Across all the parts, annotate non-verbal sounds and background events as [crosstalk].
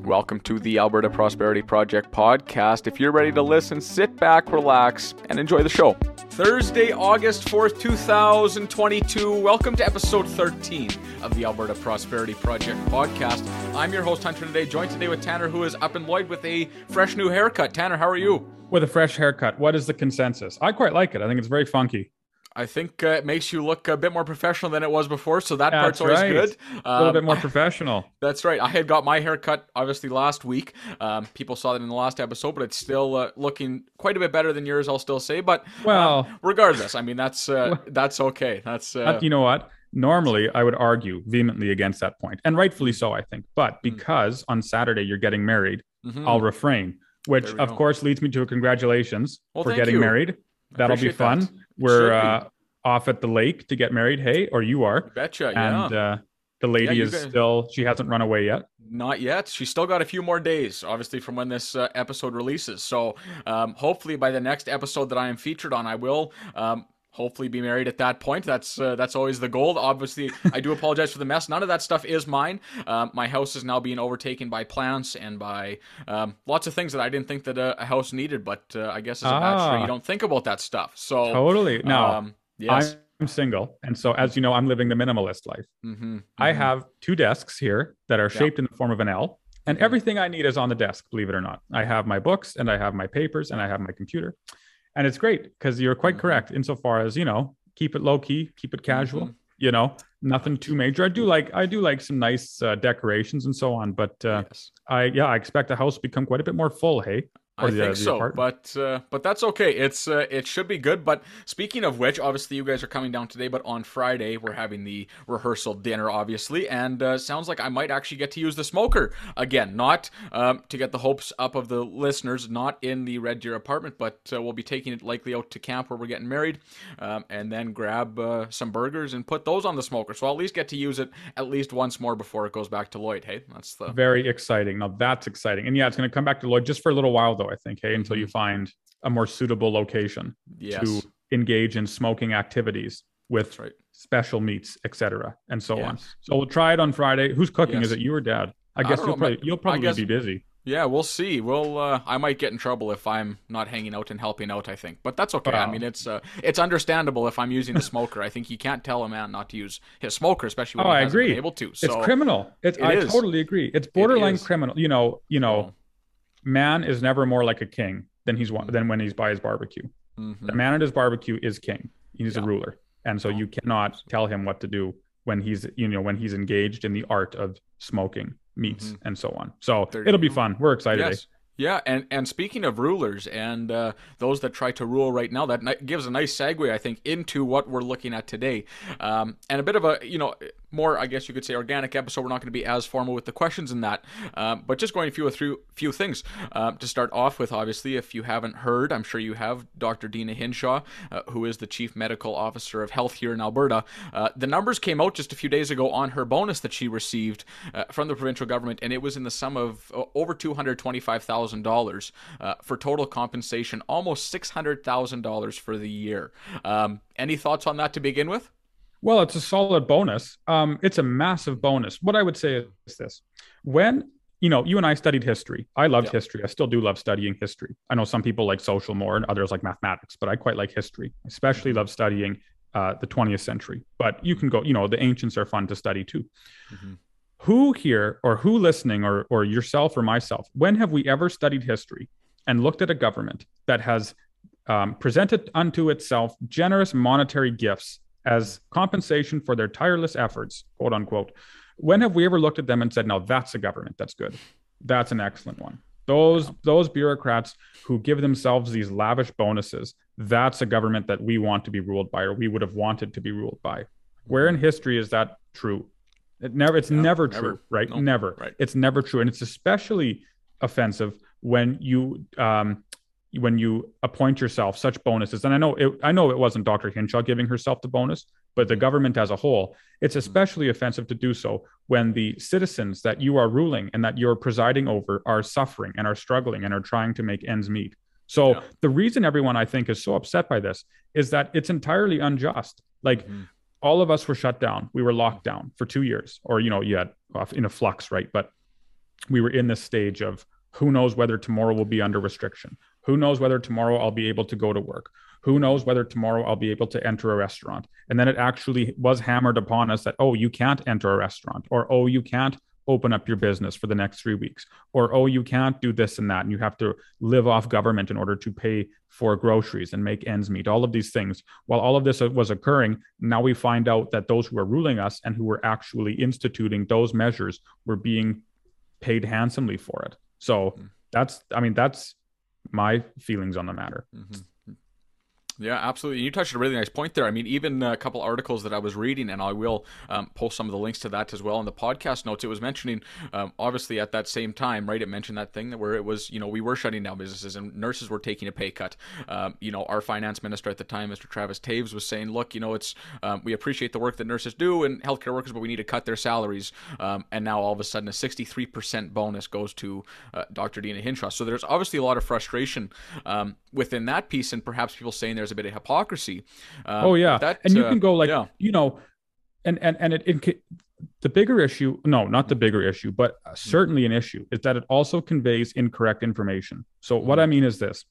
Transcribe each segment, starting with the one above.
Welcome to the Alberta Prosperity Project podcast. If you're ready to listen, sit back, relax, and enjoy the show. Thursday, August 4th, 2022. Welcome to episode 13 of the Alberta Prosperity Project podcast. I'm your host, Hunter, today, joined today with Tanner, who is up in Lloyd with a fresh new haircut. Tanner, how are you? With a fresh haircut. What is the consensus? I quite like it. I think it's very funky. I think uh, it makes you look a bit more professional than it was before, so that part's always right. good. a little bit more [laughs] professional. That's right. I had got my hair cut obviously last week. Um, people saw that in the last episode, but it's still uh, looking quite a bit better than yours. I'll still say, but well, um, regardless, I mean that's uh, that's okay. That's uh, you know what. Normally, I would argue vehemently against that point, and rightfully so, I think. But mm. because mm. on Saturday you're getting married, mm-hmm. I'll refrain. Which, of go. course, leads me to a congratulations well, for getting you. married. That'll be fun. That. We're uh, off at the lake to get married. Hey, or you are. Betcha, and, yeah. Uh, the lady yeah, is guys... still, she hasn't run away yet. Not yet. She's still got a few more days, obviously, from when this uh, episode releases. So um, hopefully by the next episode that I am featured on, I will. Um, hopefully be married at that point that's uh, that's always the goal obviously i do apologize for the mess none of that stuff is mine um, my house is now being overtaken by plants and by um, lots of things that i didn't think that a, a house needed but uh, i guess as a ah, bachelor you don't think about that stuff so totally no um, yes I'm single, and so as you know, I'm living the minimalist life. Mm-hmm, mm-hmm. I have two desks here that are shaped in the form of an L, and mm-hmm. everything I need is on the desk. Believe it or not, I have my books, and I have my papers, and I have my computer, and it's great because you're quite mm-hmm. correct insofar as you know, keep it low key, keep it casual. Mm-hmm. You know, nothing too major. I do like I do like some nice uh, decorations and so on, but uh, yes. I yeah, I expect the house to become quite a bit more full. Hey, I the, think uh, so, apartment. but uh, but that's okay. It's uh, it should be good. But speaking of which, obviously you guys are coming down today, but on Friday we're having the rehearsal dinner, obviously, and uh, sounds like I might actually get to use the smoker again. Not um, to get the hopes up of the listeners, not in the Red Deer apartment, but uh, we'll be taking it likely out to camp where we're getting married, um, and then grab uh, some burgers and put those on the smoker. So I'll at least get to use it at least once more before it goes back to Lloyd. Hey, that's the very exciting. Now that's exciting, and yeah, it's going to come back to Lloyd just for a little while though. I think. Hey, until you you find a more suitable location yes. to engage in smoking activities with right. special meats, etc., and so yes. on. So we'll try it on Friday. Who's cooking? Yes. Is it you or Dad? I guess I you'll probably you'll probably guess, be busy. Yeah, we'll see. We'll uh, I might get in trouble if I'm not hanging out and helping out. I think, but that's okay. Wow. I mean, it's uh, it's understandable if I'm using the [laughs] smoker. I think you can't tell a man not to use his smoker, especially when oh, I agree. able to. So it's criminal. It's, it I is. totally agree. It's borderline it criminal. You know, you know, oh. Man is never more like a king than he's mm-hmm. than when he's by his barbecue. Mm-hmm. The man at his barbecue is king. He's yeah. a ruler, and so you cannot tell him what to do when he's you know when he's engaged in the art of smoking meats mm-hmm. and so on. So there it'll be fun. We're excited. Yes. Eh? Yeah, and, and speaking of rulers and uh, those that try to rule right now, that ni- gives a nice segue, I think, into what we're looking at today, um, and a bit of a you know more, I guess you could say, organic episode. We're not going to be as formal with the questions in that, um, but just going through a few, few things uh, to start off with. Obviously, if you haven't heard, I'm sure you have, Dr. Deena Hinshaw, uh, who is the Chief Medical Officer of Health here in Alberta. Uh, the numbers came out just a few days ago on her bonus that she received uh, from the provincial government, and it was in the sum of uh, over $225,000 uh, for total compensation, almost $600,000 for the year. Um, any thoughts on that to begin with? Well, it's a solid bonus. Um, it's a massive bonus. What I would say is this: when you know, you and I studied history. I loved yeah. history. I still do love studying history. I know some people like social more and others like mathematics, but I quite like history. I especially mm-hmm. love studying uh, the 20th century. But you can go, you know, the ancients are fun to study too. Mm-hmm. Who here, or who listening, or or yourself or myself, when have we ever studied history and looked at a government that has um, presented unto itself generous monetary gifts as compensation for their tireless efforts, quote unquote. When have we ever looked at them and said, "No, that's a government that's good. That's an excellent one." Those those bureaucrats who give themselves these lavish bonuses, that's a government that we want to be ruled by, or we would have wanted to be ruled by. Where in history is that true? It never. It's never, never true, right? Never. Right. It's never true, and it's especially offensive when you um, when you appoint yourself such bonuses and i know it, i know it wasn't dr hinshaw giving herself the bonus but the mm-hmm. government as a whole it's Mm-hmm. especially offensive to do so when the citizens that you are ruling and that you're presiding over are suffering and are struggling and are trying to make ends meet so Yeah. the reason everyone i think is so upset by this is that it's entirely unjust like Mhm. all of us were shut down we were locked down for two years or you know you had in a flux right but we were in this stage of who knows whether tomorrow will be under restriction who knows whether tomorrow i'll be able to go to work who knows whether tomorrow I'll be able to enter a restaurant. And then it actually was hammered upon us that, oh, you can't enter a restaurant, or oh, you can't open up your business for the next three weeks, or oh, you can't do this and that. And you have to live off government in order to pay for groceries and make ends meet, all of these things. While all of this was occurring, now we find out that those who are ruling us and who were actually instituting those measures were being paid handsomely for it. So mm-hmm. that's, I mean, that's my feelings on the matter. Mm-hmm. Yeah, absolutely. You touched a really nice point there. I mean, even a couple articles that I was reading, and I will um, post some of the links to that as well in the podcast notes. It was mentioning, um, obviously, at that same time, right? It mentioned that thing that where it was, you know, we were shutting down businesses and nurses were taking a pay cut. Um, you know, our finance minister at the time, Mr. Travis Toews, was saying, look, you know, it's um, we appreciate the work that nurses do and healthcare workers, but we need to cut their salaries. Um, and now all of a sudden, a 63% bonus goes to uh, Dr. Deena Hinshaw. So there's obviously a lot of frustration um, within that piece, and perhaps people saying there's a bit of hypocrisy. Um, oh yeah, that, and you uh, can go like yeah. you know, and and and it, it, the bigger issue, no, not the bigger issue, but certainly an issue is that it also conveys incorrect information. So what I mean is this: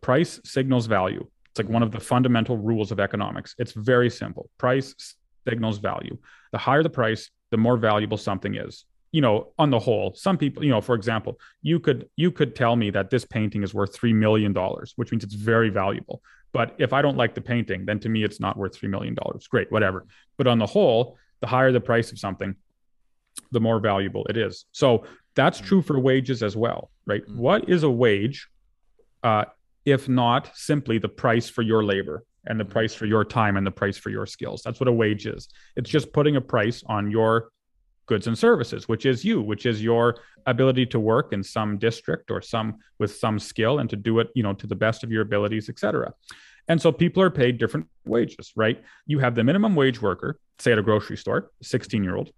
price signals value. It's like one of the fundamental rules of economics. It's very simple. Price signals value. The higher the price, the more valuable something is you know on the whole some people you know for example you could you could tell me that this painting is worth 3 million dollars which means it's very valuable but if i don't like the painting then to me it's not worth 3 million dollars. Great whatever. But on the whole the higher the price of something the more valuable it is. So that's true for wages as well right? Mm-hmm. what is a wage uh, if not simply the price for your labor and the mm. price for your time and the price for your skills? That's what a wage is. It's just putting a price on your goods and services, which is you, which is your ability to work in some district or some with some skill and to do it, you know, to the best of your abilities, et cetera. And so people are paid different wages, right? You have the minimum wage worker, say at a grocery store, 16 year old,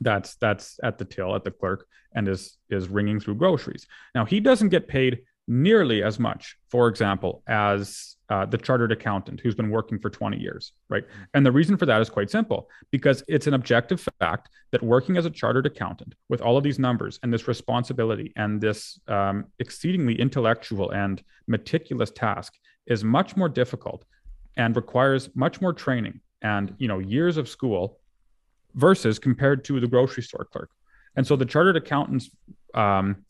that's that's at the till at the clerk and is is ringing through groceries. Now he doesn't get paid nearly as much, for example, as uh, the chartered accountant who's been working for 20 years, right? And the reason for that is quite simple because it's an objective fact that working as a chartered accountant with all of these numbers and this responsibility and this um, exceedingly intellectual and meticulous task is much more difficult and requires much more training and you know years of school versus compared to the grocery store clerk. And so the chartered accountant's um,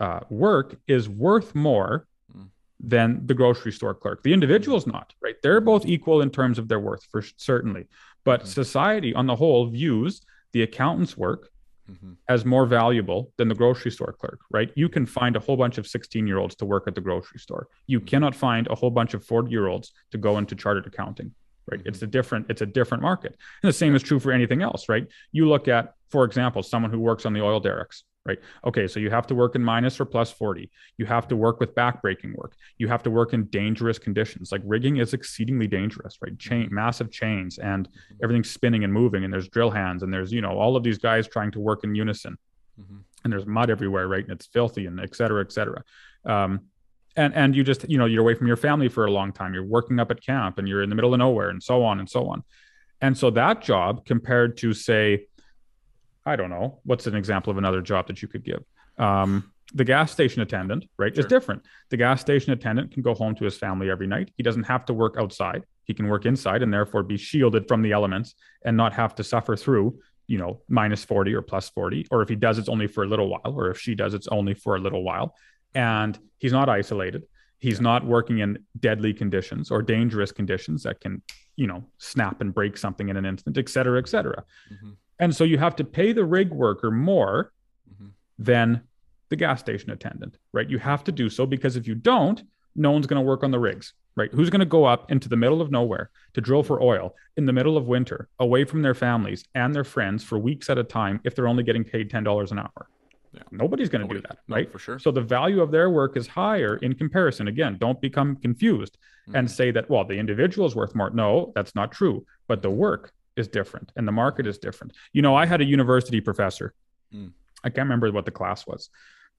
uh, work is worth more hmm. than the grocery store clerk. The individual's not, right? They're both equal in terms of their worth, for certainly. But mm-hmm. society on the whole views the accountant's work mm-hmm. as more valuable than the grocery store clerk, right? You can find a whole bunch of 16 year olds to work at the grocery store. You mm-hmm. cannot find a whole bunch of 40 year olds to go into chartered accounting, right? It's mm-hmm. a different, it's a different market. And the same is true for anything else, right? You look at, for example, someone who works on the oil derricks, right? Okay, so you have to work in minus or plus 40. You have to work with backbreaking work. You have to work in dangerous conditions. Like rigging is exceedingly dangerous, right? Chain, mm-hmm. massive chains, and mm-hmm. everything's spinning and moving, and there's drill hands, and there's, you know, all of these guys trying to work in unison. Mm-hmm. And there's mud everywhere, right? And it's filthy and et cetera, et cetera. Um, and and you just, you know, you're away from your family for a long time. You're working up at camp and you're in the middle of nowhere and so on and so on. And so that job compared to say, I don't know. What's an example of another job that you could give? Um, the gas station attendant, right, sure. is different. The gas station attendant can go home to his family every night. He doesn't have to work outside. He can work inside and therefore be shielded from the elements and not have to suffer through, you know, minus 40 or plus 40. Or if he does, it's only for a little while. Or if she does, it's only for a little while. And he's not isolated. He's yeah. not working in deadly conditions or dangerous conditions that can, you know, snap and break something in an instant, et cetera, et cetera. Mm-hmm. And so you have to pay the rig worker more mm-hmm. than the gas station attendant, right? You have to do so because if you don't, no one's going to work on the rigs, right? Who's going to go up into the middle of nowhere to drill for oil in the middle of winter, away from their families and their friends for weeks at a time if they're only getting paid $10 an hour? Yeah. Nobody's going to do that, right? No, for sure. So the value of their work is higher in comparison. Again, don't become confused mm-hmm. and say that, well, the individual is worth more. No, that's not true. But the work is different and the market is different. You know, I had a university professor. Mm. I can't remember what the class was,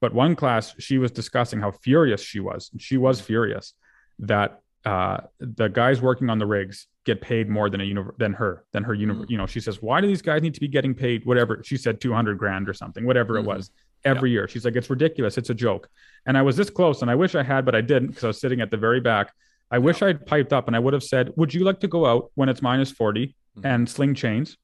but one class she was discussing how furious she was. And she was furious that uh, the guys working on the rigs get paid more than a uni- than her than her mm. you know she says why do these guys need to be getting paid whatever she said 200 grand or something whatever mm-hmm. it was every year. She's like, it's ridiculous. It's a joke. And I was this close, and I wish I had, but I didn't because I was sitting at the very back. I wish I'd piped up and I would have said, Would you like to go out when it's minus 40 Mhm. and sling chains?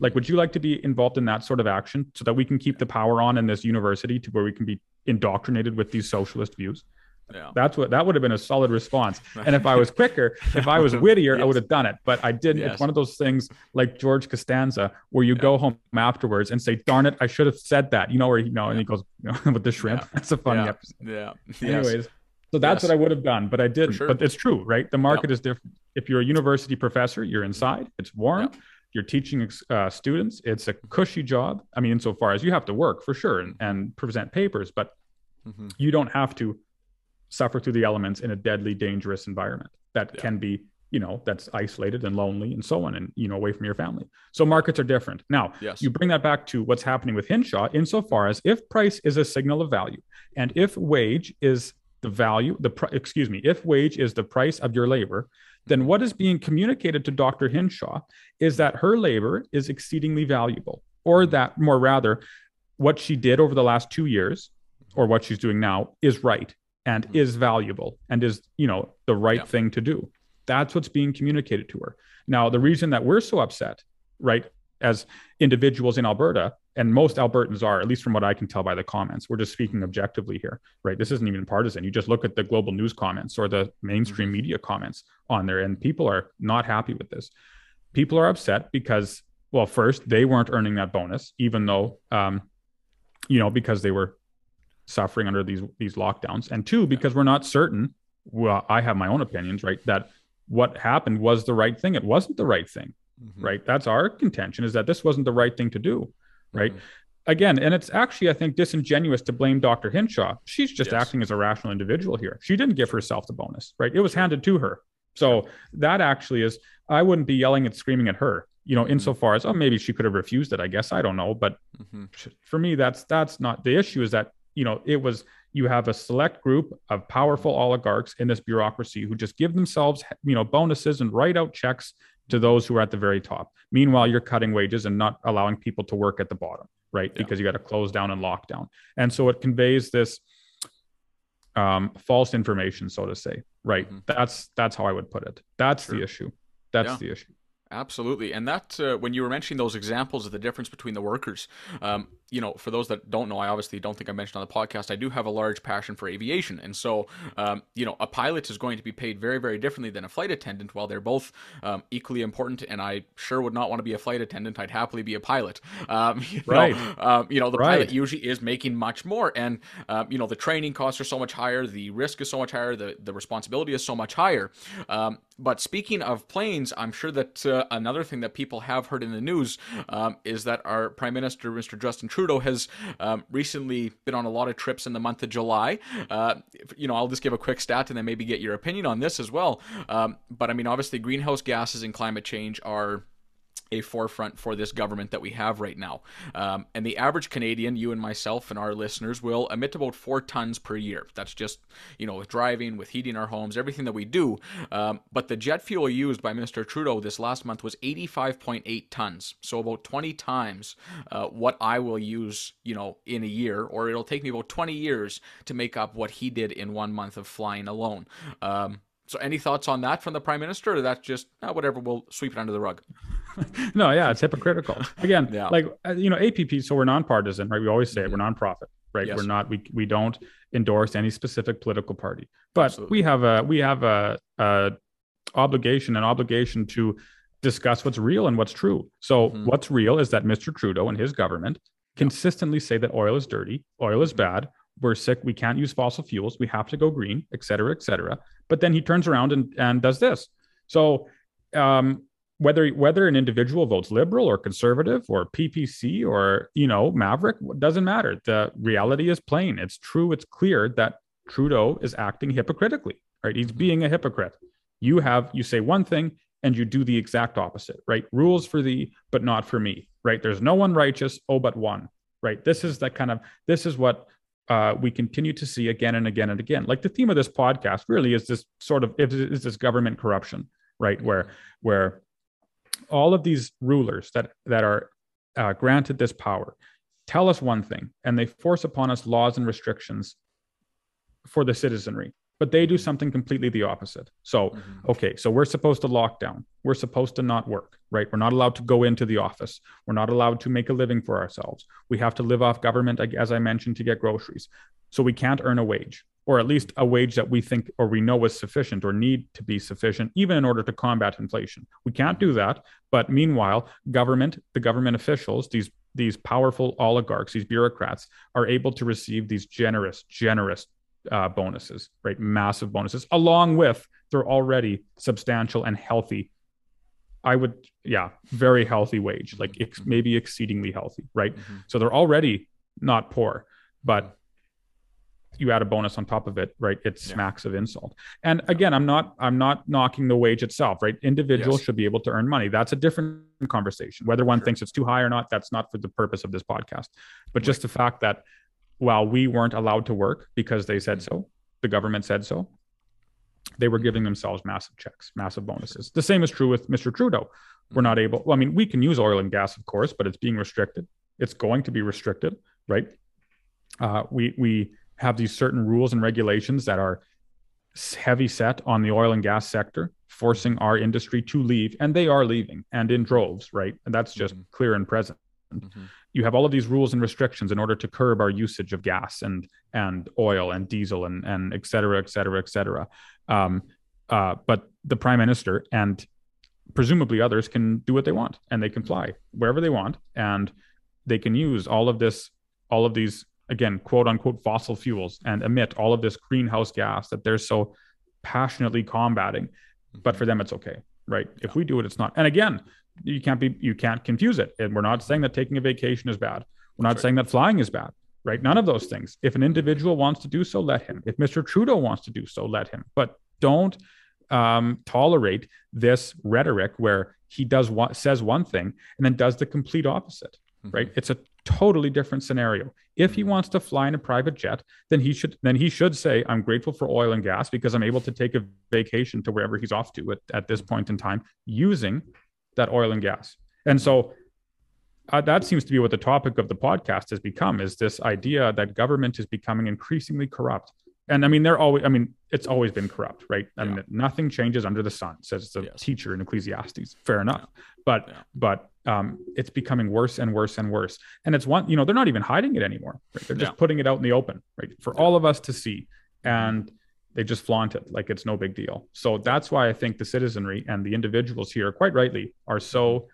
Like, would you like to be involved in that sort of action so that we can keep the power on in this university to where we can be indoctrinated with these socialist views? Yeah. That's what that would have been a solid response. And if I was [laughs] quicker, if I was [laughs] wittier, I would have done it. But I didn't. Yes. It's one of those things like George Costanza where you Yeah. go home afterwards and say, "Darn it, I should have said that." You know, where you know, and he goes you [laughs] know, with the shrimp. Yeah. That's a funny yeah. episode. Yeah. Yes. Anyways, so that's Yes. what I would have done, but I didn't. sure. But it's true, right? The market is different. If you're a university professor, you're inside. It's warm. Yeah. You're teaching uh, students. It's a cushy job. I mean, insofar as you have to work for sure and, and present papers, but Mhm. you don't have to suffer through the elements in a deadly, dangerous environment that Yeah. can be, you know, that's isolated and lonely and so on, and you know, away from your family. So markets are different. Now, Yes. you bring that back to what's happening with Hinshaw, insofar as if price is a signal of value, and if wage is the value, the pr- excuse me, if wage is the price of your labor, then what is being communicated to Dr. Hinshaw is that her labor is exceedingly valuable, or that more rather, what she did over the last two years, or what she's doing now, is right and Mhm. is valuable and is you know the right Yeah. thing to do. That's what's being communicated to her. Now, the reason that we're so upset, right, as individuals in Alberta, and most Albertans are, at least from what I can tell by the comments, we're just speaking objectively here, right? This isn't even partisan. You just look at the global news comments or the mainstream Mhm. media comments on there, and people are not happy with this. People are upset because, well, first, they weren't earning that bonus, even though, um, you know, because they were suffering under these these lockdowns, and two, because we're not certain. Well, I have my own opinions, right? That what happened was the right thing. It wasn't the right thing Mhm. right that's our contention is that this wasn't the right thing to do right? Mhm. again and it's actually i think disingenuous to blame dr hinshaw she's just Yes. acting as a rational individual here. She didn't give herself the bonus right? It was handed to her. So that actually is i wouldn't be yelling and screaming at her you know Mhm. insofar as oh maybe she could have refused it i guess i don't know. But Mhm. for me that's that's not the issue is that you know it was you have a select group of powerful oligarchs in this bureaucracy who just give themselves you know bonuses and write out checks to those who are at the very top. Meanwhile you're cutting wages and not allowing people to work at the bottom right? Yeah. because you got to close down and lock down. And so it conveys this um, false information so to say right? Mhm. that's that's how i would put it. That's the issue. That's Yeah. the issue. Absolutely, and that uh, when you were mentioning those examples of the difference between the workers, um, you know, for those that don't know, I obviously don't think I mentioned on the podcast, I do have a large passion for aviation, and so um, you know, a pilot is going to be paid very, very differently than a flight attendant. While they're both um, equally important, and I sure would not want to be a flight attendant, I'd happily be a pilot. Um, [laughs] you Right. Know, um, you know, the Right. pilot usually is making much more, and um, you know, the training costs are so much higher, the risk is so much higher, the the responsibility is so much higher. Um, but speaking of planes, I'm sure that uh, another thing that people have heard in the news um, is that our Prime Minister, Mr. Justin Trudeau, has um, recently been on a lot of trips in the month of July. Uh, you know, I'll just give a quick stat and then maybe get your opinion on this as well. Um, but I mean, obviously, greenhouse gases and climate change are a forefront for this government that we have right now. Um, and the average Canadian, you and myself and our listeners, will emit about four tons per year. That's just, you know, with driving, with heating our homes, everything that we do. Um, but the jet fuel used by Mr. Trudeau this last month was 85.8 tons. So about 20 times uh, what I will use, you know, in a year, or it'll take me about 20 years to make up what he did in one month of flying alone. Um, so, any thoughts on that from the prime minister, or that just uh, whatever? We'll sweep it under the rug. [laughs] no, yeah, it's hypocritical. Again, Yeah. like uh, you know, APP. So we're nonpartisan, right? We always say it. We're nonprofit, right? Yes. We're not. We we don't endorse any specific political party, but Absolutely. we have a we have a, a obligation, an obligation to discuss what's real and what's true. So Mhm. what's real is that Mr. Trudeau and his government consistently say that oil is dirty, oil is bad. We're sick. We can't use fossil fuels. We have to go green, et cetera, et cetera. But then he turns around and, and does this. So um, whether whether an individual votes liberal or conservative or PPC or you know Maverick doesn't matter. The reality is plain. It's true. It's clear that Trudeau is acting hypocritically. Right? He's being a hypocrite. You have you say one thing and you do the exact opposite. Right? Rules for thee, but not for me. Right? There's no one righteous, oh but one. Right? This is that kind of this is what uh, we continue to see again and again and again. Like the theme of this podcast really is this sort of is this government corruption, right? Where where all of these rulers that that are uh, granted this power tell us one thing and they force upon us laws and restrictions for the citizenry but they do something completely the opposite. So mm-hmm. okay so we're supposed to lock down. We're supposed to not work right? We're not allowed to go into the office. We're not allowed to make a living for ourselves. We have to live off government as i mentioned to get groceries. So we can't earn a wage or at least a wage that we think or we know is sufficient or need to be sufficient even in order to combat inflation. We can't do that but meanwhile government the government officials these these powerful oligarchs these bureaucrats are able to receive these generous generous uh, bonuses right? Massive bonuses along with their already substantial and healthy. I would yeah very healthy wage like ex- maybe exceedingly healthy right? Mm-hmm. so they're already not poor but you add a bonus on top of it right? It smacks yeah. of insult. And again i'm not i'm not knocking the wage itself right? Individuals yes. should be able to earn money. That's a different conversation. Whether one sure. thinks it's too high or not that's not for the purpose of this podcast. But right. just the fact that while we weren't allowed to work because they said so the government said so they were giving themselves massive checks massive bonuses the same is true with mr trudeau we're not able well, i mean we can use oil and gas of course but it's being restricted it's going to be restricted right uh, we we have these certain rules and regulations that are heavy set on the oil and gas sector, forcing our industry to leave, and they are leaving and in droves, right? And that's just mm-hmm. clear and present. Mm-hmm. You have all of these rules and restrictions in order to curb our usage of gas and and oil and diesel and and et cetera, et cetera, et cetera. Um, uh, but the prime minister and presumably others can do what they want and they can mm-hmm. fly wherever they want and they can use all of this all of these again, quote unquote, fossil fuels and emit all of this greenhouse gas that they're so passionately combating. But for them, it's okay, right? If we do it, it's not. And again, you can't be, you can't confuse it. And we're not saying that taking a vacation is bad. We're not saying that flying is bad, right? None of those things. If an individual wants to do so, let him. If Mr. Trudeau wants to do so, let him. But don't um, tolerate this rhetoric where he does what says one thing and then does the complete opposite mm-hmm. right? It's a totally different scenario. If he mm-hmm. wants to fly in a private jet, then he should then he should say, "I'm grateful for oil and gas because I'm able to take a vacation to wherever he's off to at, at this point in time using that oil and gas." And so uh, that seems to be what the topic of the podcast has become: is this idea that government is becoming increasingly corrupt. And I mean, they're always. I mean, it's always been corrupt, right? I yeah. mean, nothing changes under the sun, says the yes. teacher in Ecclesiastes. Fair enough, yeah. but yeah. but um, it's becoming worse and worse and worse. And it's one, you know, they're not even hiding it anymore. Right? They're just putting it out in the open, right, for all of us to see. And they just flaunt it like it's no big deal. So that's why I think the citizenry and the individuals here, quite rightly, are so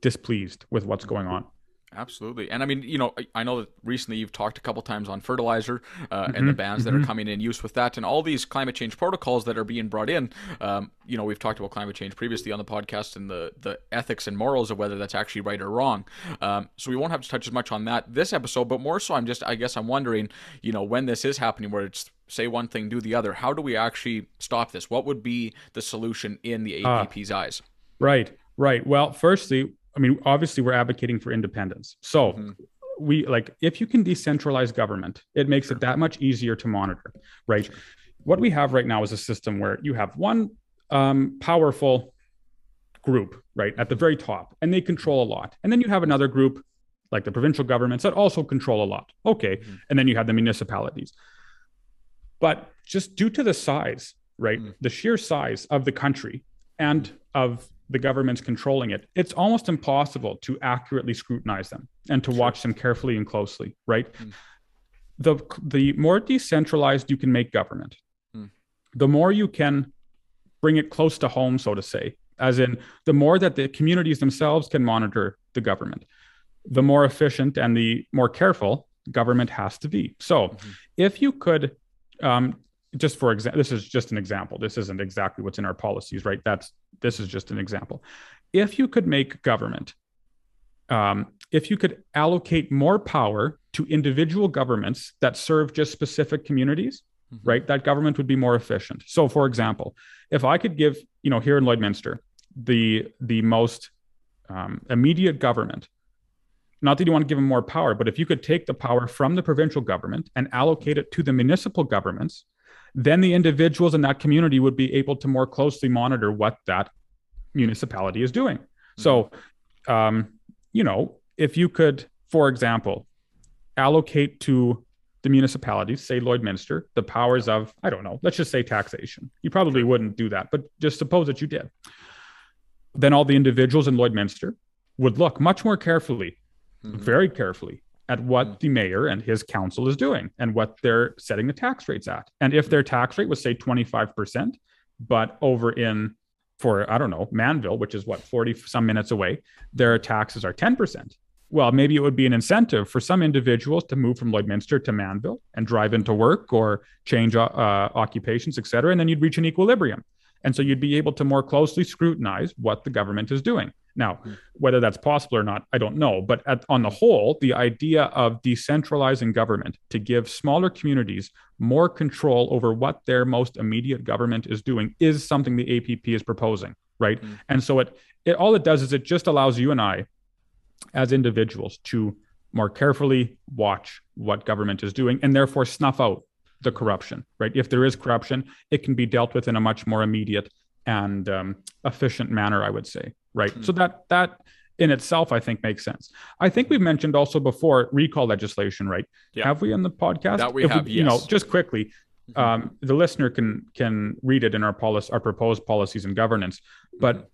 displeased with what's going on. Absolutely, and I mean, you know, I know that recently you've talked a couple times on fertilizer uh, mm-hmm, and the bans mm-hmm. that are coming in use with that, and all these climate change protocols that are being brought in. Um, you know, we've talked about climate change previously on the podcast and the the ethics and morals of whether that's actually right or wrong. Um, so we won't have to touch as much on that this episode, but more so, I'm just, I guess, I'm wondering, you know, when this is happening, where it's say one thing, do the other. How do we actually stop this? What would be the solution in the APP's uh, ah. eyes? Right, right. Well, firstly, I mean, obviously, we're advocating for independence. So, mm-hmm. we like if you can decentralize government, it makes sure. it that much easier to monitor, right? Sure. What we have right now is a system where you have one um, powerful group, right, at the very top, and they control a lot. And then you have another group, like the provincial governments, that also control a lot. Okay. Mm-hmm. And then you have the municipalities. But just due to the size, right, mm-hmm. the sheer size of the country and of the government's controlling it, it's almost impossible to accurately scrutinize them and to watch them carefully and closely, right? Mm. The, the more decentralized you can make government, mm. the more you can bring it close to home, so to say, as in the more that the communities themselves can monitor the government, the more efficient and the more careful government has to be. So mm-hmm. if you could um, just for example, this is just an example. This isn't exactly what's in our policies, right? That's this is just an example. If you could make government, um, if you could allocate more power to individual governments that serve just specific communities, mm-hmm. right? That government would be more efficient. So, for example, if I could give, you know, here in Lloydminster, the the most um, immediate government not that you want to give them more power, but if you could take the power from the provincial government and allocate it to the municipal governments, then the individuals in that community would be able to more closely monitor what that municipality is doing. Mm-hmm. So, um, you know, if you could, for example, allocate to the municipalities, say Lloydminster, the powers of, I don't know, let's just say taxation. You probably wouldn't do that, but just suppose that you did. Then all the individuals in Lloydminster would look much more carefully, mm-hmm. very carefully, at what mm-hmm. the mayor and his council is doing and what they're setting the tax rates at. And if their tax rate was, say, 25%, but over in, for, I don't know, Mannville, which is what, 40 some minutes away, their taxes are 10% well, maybe it would be an incentive for some individuals to move from Lloydminster to Mannville and drive into work or change uh, occupations, et cetera. And then you'd reach an equilibrium. And so you'd be able to more closely scrutinize what the government is doing. Now, hmm. whether that's possible or not, I don't know. But at, on the whole, the idea of decentralizing government to give smaller communities more control over what their most immediate government is doing is something the APP is proposing, right? Mm. And so it, it all it does is it just allows you and I as individuals to more carefully watch what government is doing and therefore snuff out the corruption, right? If there is corruption, it can be dealt with in a much more immediate and um, efficient manner, I would say, right? Mm-hmm. So that that in itself, I think makes sense. I think we've mentioned also before recall legislation, right? Yeah. Have we in the podcast? That we if have, we, yes. You know, just quickly, mm-hmm. um, the listener can can read it in our policy, our proposed policies and governance, but. Mm-hmm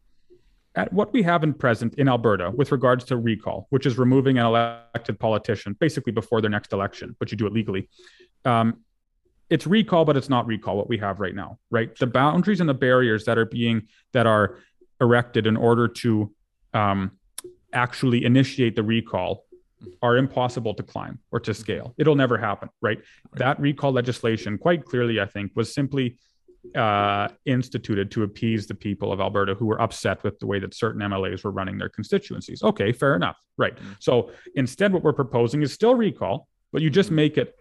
at what we have in present in Alberta with regards to recall, which is removing an elected politician basically before their next election, but you do it legally. Um, it's recall, but it's not recall what we have right now, right? The boundaries and the barriers that are being that are erected in order to um, actually initiate the recall are impossible to climb or to scale. It'll never happen, right? right? That recall legislation, quite clearly, I think, was simply uh, instituted to appease the people of Alberta who were upset with the way that certain MLAs were running their constituencies. Okay, fair enough. Right. Mm-hmm. So instead, what we're proposing is still recall, but you just mm-hmm. make it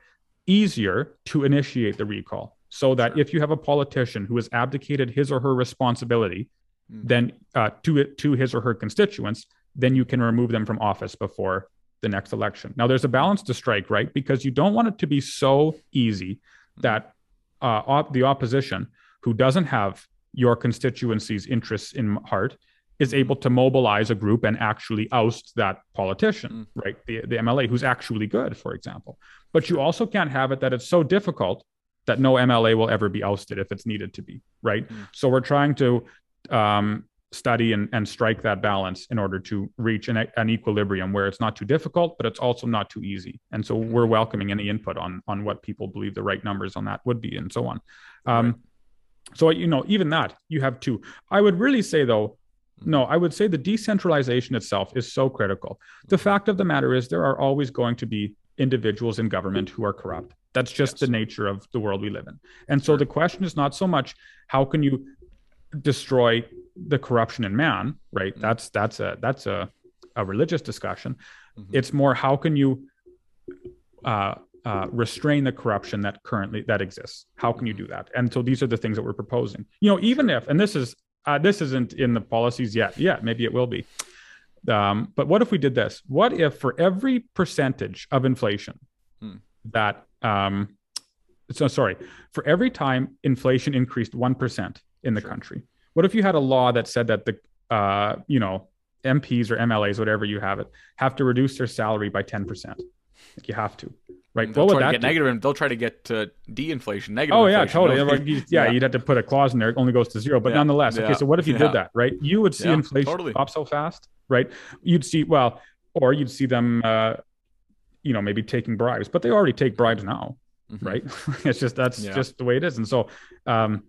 easier to initiate the recall so that sure. if you have a politician who has abdicated his or her responsibility, mm-hmm. then uh, to it to his or her constituents, then you can remove them from office before the next election. Now, there's a balance to strike, right? Because you don't want it to be so easy mm-hmm. that uh, op- the opposition who doesn't have your constituency's interests in heart is able to mobilize a group and actually oust that politician, mm. right? The, the MLA who's actually good, for example. But you also can't have it that it's so difficult that no MLA will ever be ousted if it's needed to be, right? Mm. So we're trying to um, study and, and strike that balance in order to reach an, an equilibrium where it's not too difficult, but it's also not too easy. And so we're welcoming any input on on what people believe the right numbers on that would be, and so on. Um, right. So you know, even that you have two. I would really say though, no, I would say the decentralization itself is so critical. The fact of the matter is, there are always going to be individuals in government who are corrupt. That's just yes. the nature of the world we live in. And so the question is not so much how can you destroy the corruption in man, right? Mm-hmm. That's that's a that's a, a religious discussion. Mm-hmm. It's more how can you uh, uh, restrain the corruption that currently that exists? How can you do that? And so these are the things that we're proposing. You know, even if and this is uh, this isn't in the policies yet. Yeah, maybe it will be. Um, but what if we did this? What if for every percentage of inflation hmm. that um, so sorry, for every time inflation increased one percent in the sure. country, what if you had a law that said that the uh, you know MPs or MLAs, whatever you have it, have to reduce their salary by ten percent? Like you have to, right? They'll what would that get negative? They'll try to get to de-inflation, negative. Oh yeah, inflation. totally. yeah, yeah, you'd have to put a clause in there. It only goes to zero, but yeah. nonetheless. Okay, so what if you did that, right? You would see inflation totally. drop so fast, right? You'd see well, or you'd see them, uh, you know, maybe taking bribes, but they already take bribes now, mm-hmm. right? [laughs] it's just that's just the way it is, and so. Um,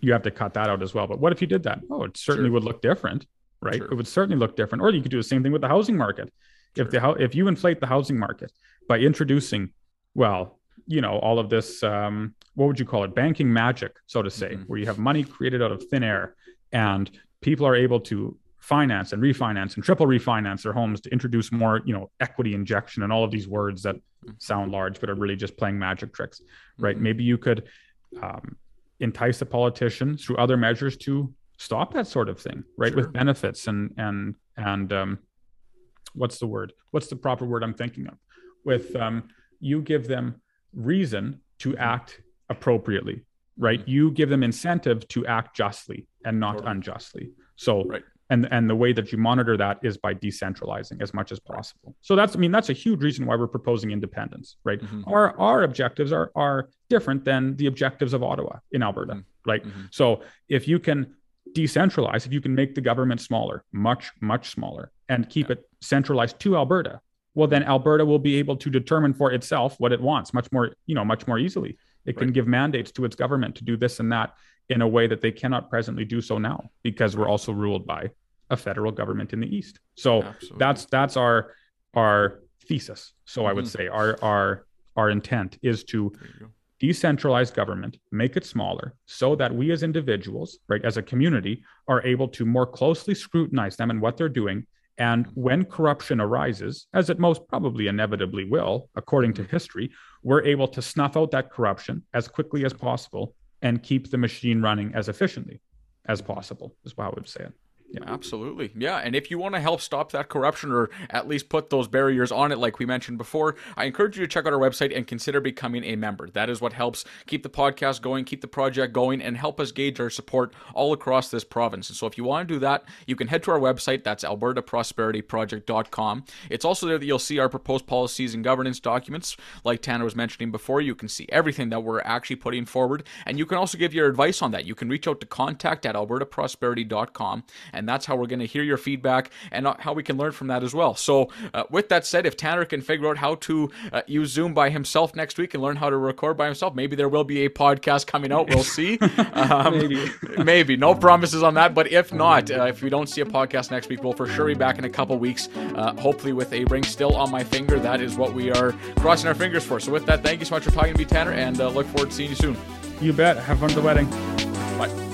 you have to cut that out as well. But what if you did that? Oh, it certainly sure. would look different, right? Sure. It would certainly look different. Or you could do the same thing with the housing market. Sure. If the if you inflate the housing market by introducing, well, you know, all of this, um, what would you call it, banking magic, so to say, mm-hmm. where you have money created out of thin air, and people are able to finance and refinance and triple refinance their homes to introduce more, you know, equity injection and all of these words that mm-hmm. sound large but are really just playing magic tricks, right? Mm-hmm. Maybe you could um, entice a politician through other measures to stop that sort of thing, right? Sure. With benefits and and and um, what's the word? What's the proper word I'm thinking of? With um, you give them reason to mm-hmm. act appropriately, right? Mm-hmm. You give them incentive to act justly and not totally. unjustly. So, right. and and the way that you monitor that is by decentralizing as much as possible so that's i mean that's a huge reason why we're proposing independence right mm-hmm. our our objectives are are different than the objectives of ottawa in alberta mm-hmm. right mm-hmm. so if you can decentralize if you can make the government smaller much much smaller and keep it centralized to alberta well then alberta will be able to determine for itself what it wants much more you know much more easily it can give mandates to its government to do this and that in a way that they cannot presently do so now because we're also ruled by a federal government in the east. So Absolutely. that's that's our our thesis. So mm-hmm. I would mm-hmm. say our our our intent is to decentralize government, make it smaller, so that we as individuals, right, as a community, are able to more closely scrutinize them and what they're doing. And when corruption arises, as it most probably inevitably will, according to history, we're able to snuff out that corruption as quickly as possible and keep the machine running as efficiently as possible, is how I would say it. Yeah, absolutely. Yeah, and if you want to help stop that corruption or at least put those barriers on it, like we mentioned before, I encourage you to check out our website and consider becoming a member. That is what helps keep the podcast going, keep the project going, and help us gauge our support all across this province. And so, if you want to do that, you can head to our website. That's albertaprosperityproject.com. It's also there that you'll see our proposed policies and governance documents, like Tanner was mentioning before. You can see everything that we're actually putting forward, and you can also give your advice on that. You can reach out to contact at albertaprosperity.com and and that's how we're going to hear your feedback and uh, how we can learn from that as well. So, uh, with that said, if Tanner can figure out how to uh, use Zoom by himself next week and learn how to record by himself, maybe there will be a podcast coming out. We'll see. [laughs] Um, maybe. maybe. No promises on that. But if not, uh, if we don't see a podcast next week, we'll for sure be back in a couple weeks, uh, hopefully with a ring still on my finger. That is what we are crossing our fingers for. So, with that, thank you so much for talking to me, Tanner, and uh, look forward to seeing you soon. You bet. Have fun at the wedding. Bye.